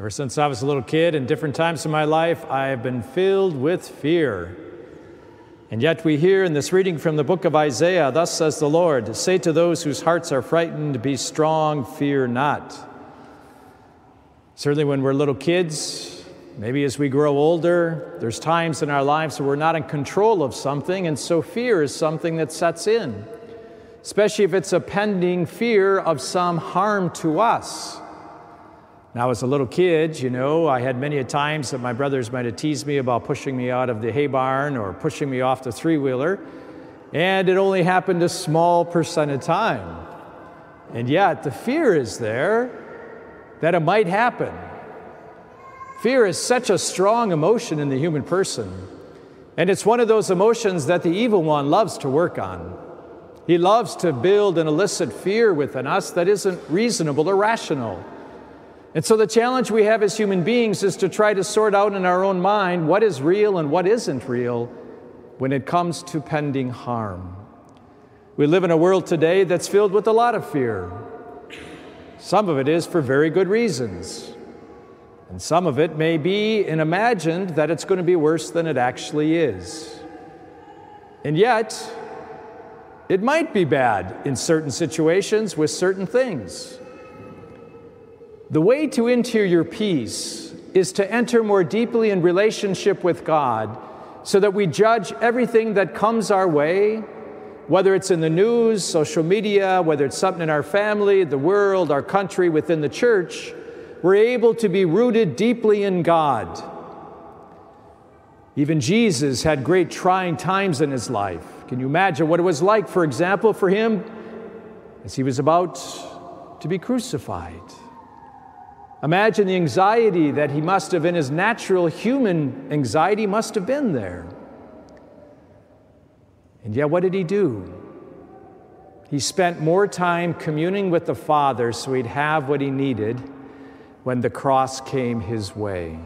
Ever since I was a little kid, in different times in my life, I have been filled with fear. And yet, we hear in this reading from the book of Isaiah, Thus says the Lord, say to those whose hearts are frightened, Be strong, fear not. Certainly, when we're little kids, maybe as we grow older, there's times in our lives where we're not in control of something, and so fear is something that sets in, especially if it's a pending fear of some harm to us. Now, as a little kid, you know, I had many a times that my brothers might have teased me about pushing me out of the hay barn or pushing me off the three wheeler, and it only happened a small percent of time. And yet, the fear is there that it might happen. Fear is such a strong emotion in the human person, and it's one of those emotions that the evil one loves to work on. He loves to build and elicit fear within us that isn't reasonable or rational. And so, the challenge we have as human beings is to try to sort out in our own mind what is real and what isn't real when it comes to pending harm. We live in a world today that's filled with a lot of fear. Some of it is for very good reasons. And some of it may be an imagined that it's going to be worse than it actually is. And yet, it might be bad in certain situations with certain things. The way to interior peace is to enter more deeply in relationship with God so that we judge everything that comes our way, whether it's in the news, social media, whether it's something in our family, the world, our country, within the church, we're able to be rooted deeply in God. Even Jesus had great trying times in his life. Can you imagine what it was like, for example, for him as he was about to be crucified? Imagine the anxiety that he must have, in his natural human anxiety, must have been there. And yet, what did he do? He spent more time communing with the Father so he'd have what he needed when the cross came his way.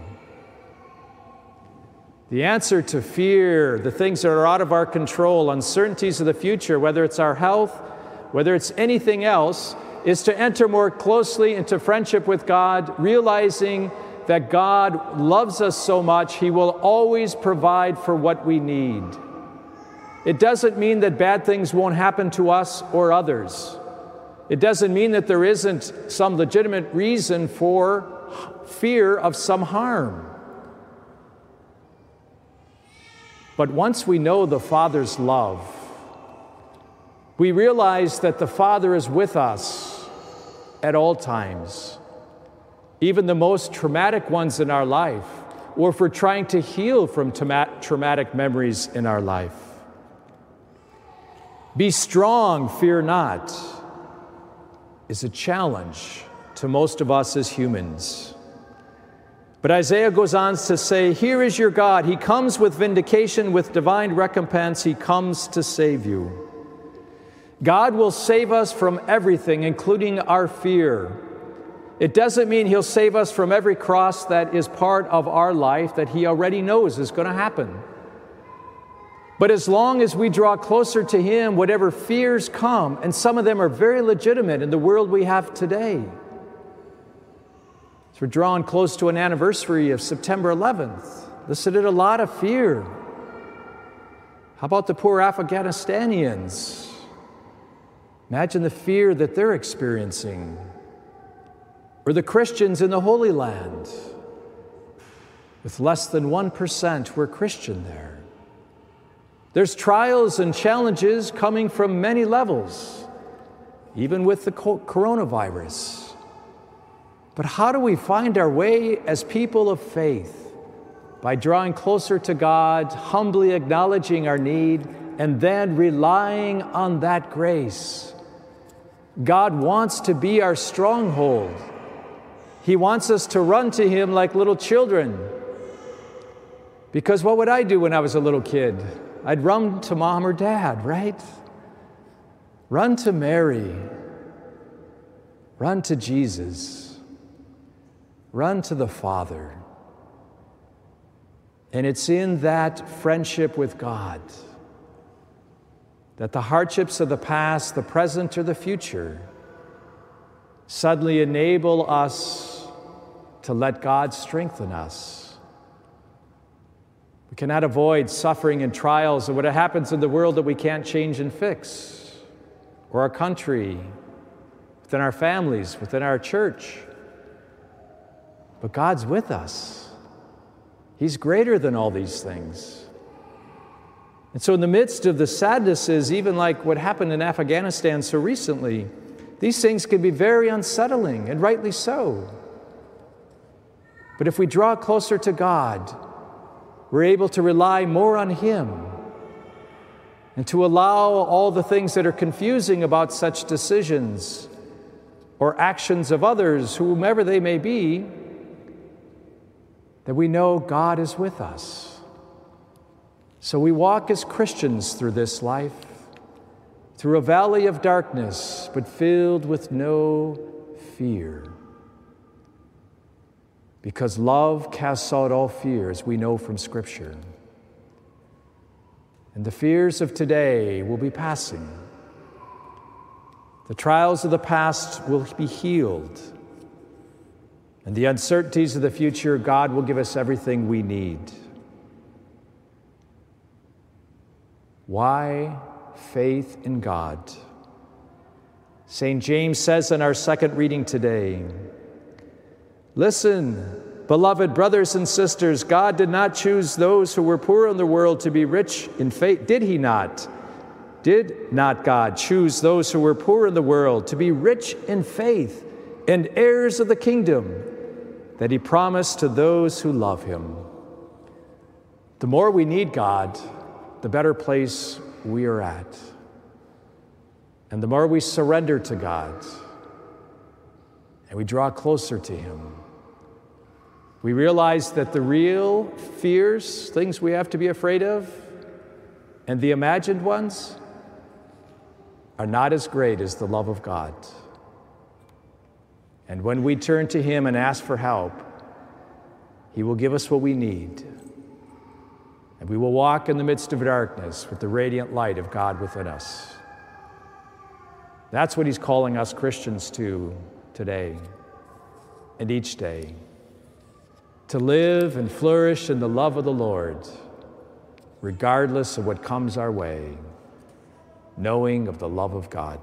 The answer to fear, the things that are out of our control, uncertainties of the future, whether it's our health, whether it's anything else, is to enter more closely into friendship with God, realizing that God loves us so much, He will always provide for what we need. It doesn't mean that bad things won't happen to us or others. It doesn't mean that there isn't some legitimate reason for fear of some harm. But once we know the Father's love, we realize that the Father is with us at all times, even the most traumatic ones in our life, or if we're trying to heal from traumatic memories in our life. Be strong, fear not, is a challenge to most of us as humans. But Isaiah goes on to say, Here is your God. He comes with vindication, with divine recompense. He comes to save you. God will save us from everything, including our fear. It doesn't mean He'll save us from every cross that is part of our life that He already knows is going to happen. But as long as we draw closer to Him, whatever fears come, and some of them are very legitimate in the world we have today. So we're drawing close to an anniversary of September 11th. This had a lot of fear. How about the poor Afghanistanians? Imagine the fear that they're experiencing. Or the Christians in the Holy Land. With less than 1% were Christian there. There's trials and challenges coming from many levels, even with the coronavirus. But how do we find our way as people of faith? By drawing closer to God, humbly acknowledging our need, and then relying on that grace God wants to be our stronghold. He wants us to run to Him like little children. Because what would I do when I was a little kid? I'd run to mom or dad, right? Run to Mary. Run to Jesus. Run to the Father. And it's in that friendship with God that the hardships of the past, the present, or the future suddenly enable us to let God strengthen us. We cannot avoid suffering and trials and what happens in the world that we can't change and fix, or our country, within our families, within our church. But God's with us. He's greater than all these things. And so, in the midst of the sadnesses, even like what happened in Afghanistan so recently, these things can be very unsettling, and rightly so. But if we draw closer to God, we're able to rely more on Him and to allow all the things that are confusing about such decisions or actions of others, whomever they may be, that we know God is with us. So we walk as Christians through this life, through a valley of darkness, but filled with no fear. Because love casts out all fears, we know from Scripture. And the fears of today will be passing. The trials of the past will be healed. And the uncertainties of the future, God will give us everything we need. Why faith in God? St. James says in our second reading today Listen, beloved brothers and sisters, God did not choose those who were poor in the world to be rich in faith. Did He not? Did not God choose those who were poor in the world to be rich in faith and heirs of the kingdom that He promised to those who love Him? The more we need God, the better place we are at. And the more we surrender to God and we draw closer to Him, we realize that the real fears, things we have to be afraid of, and the imagined ones are not as great as the love of God. And when we turn to Him and ask for help, He will give us what we need and we will walk in the midst of darkness with the radiant light of God within us. That's what He's calling us Christians to today and each day to live and flourish in the love of the Lord, regardless of what comes our way, knowing of the love of God.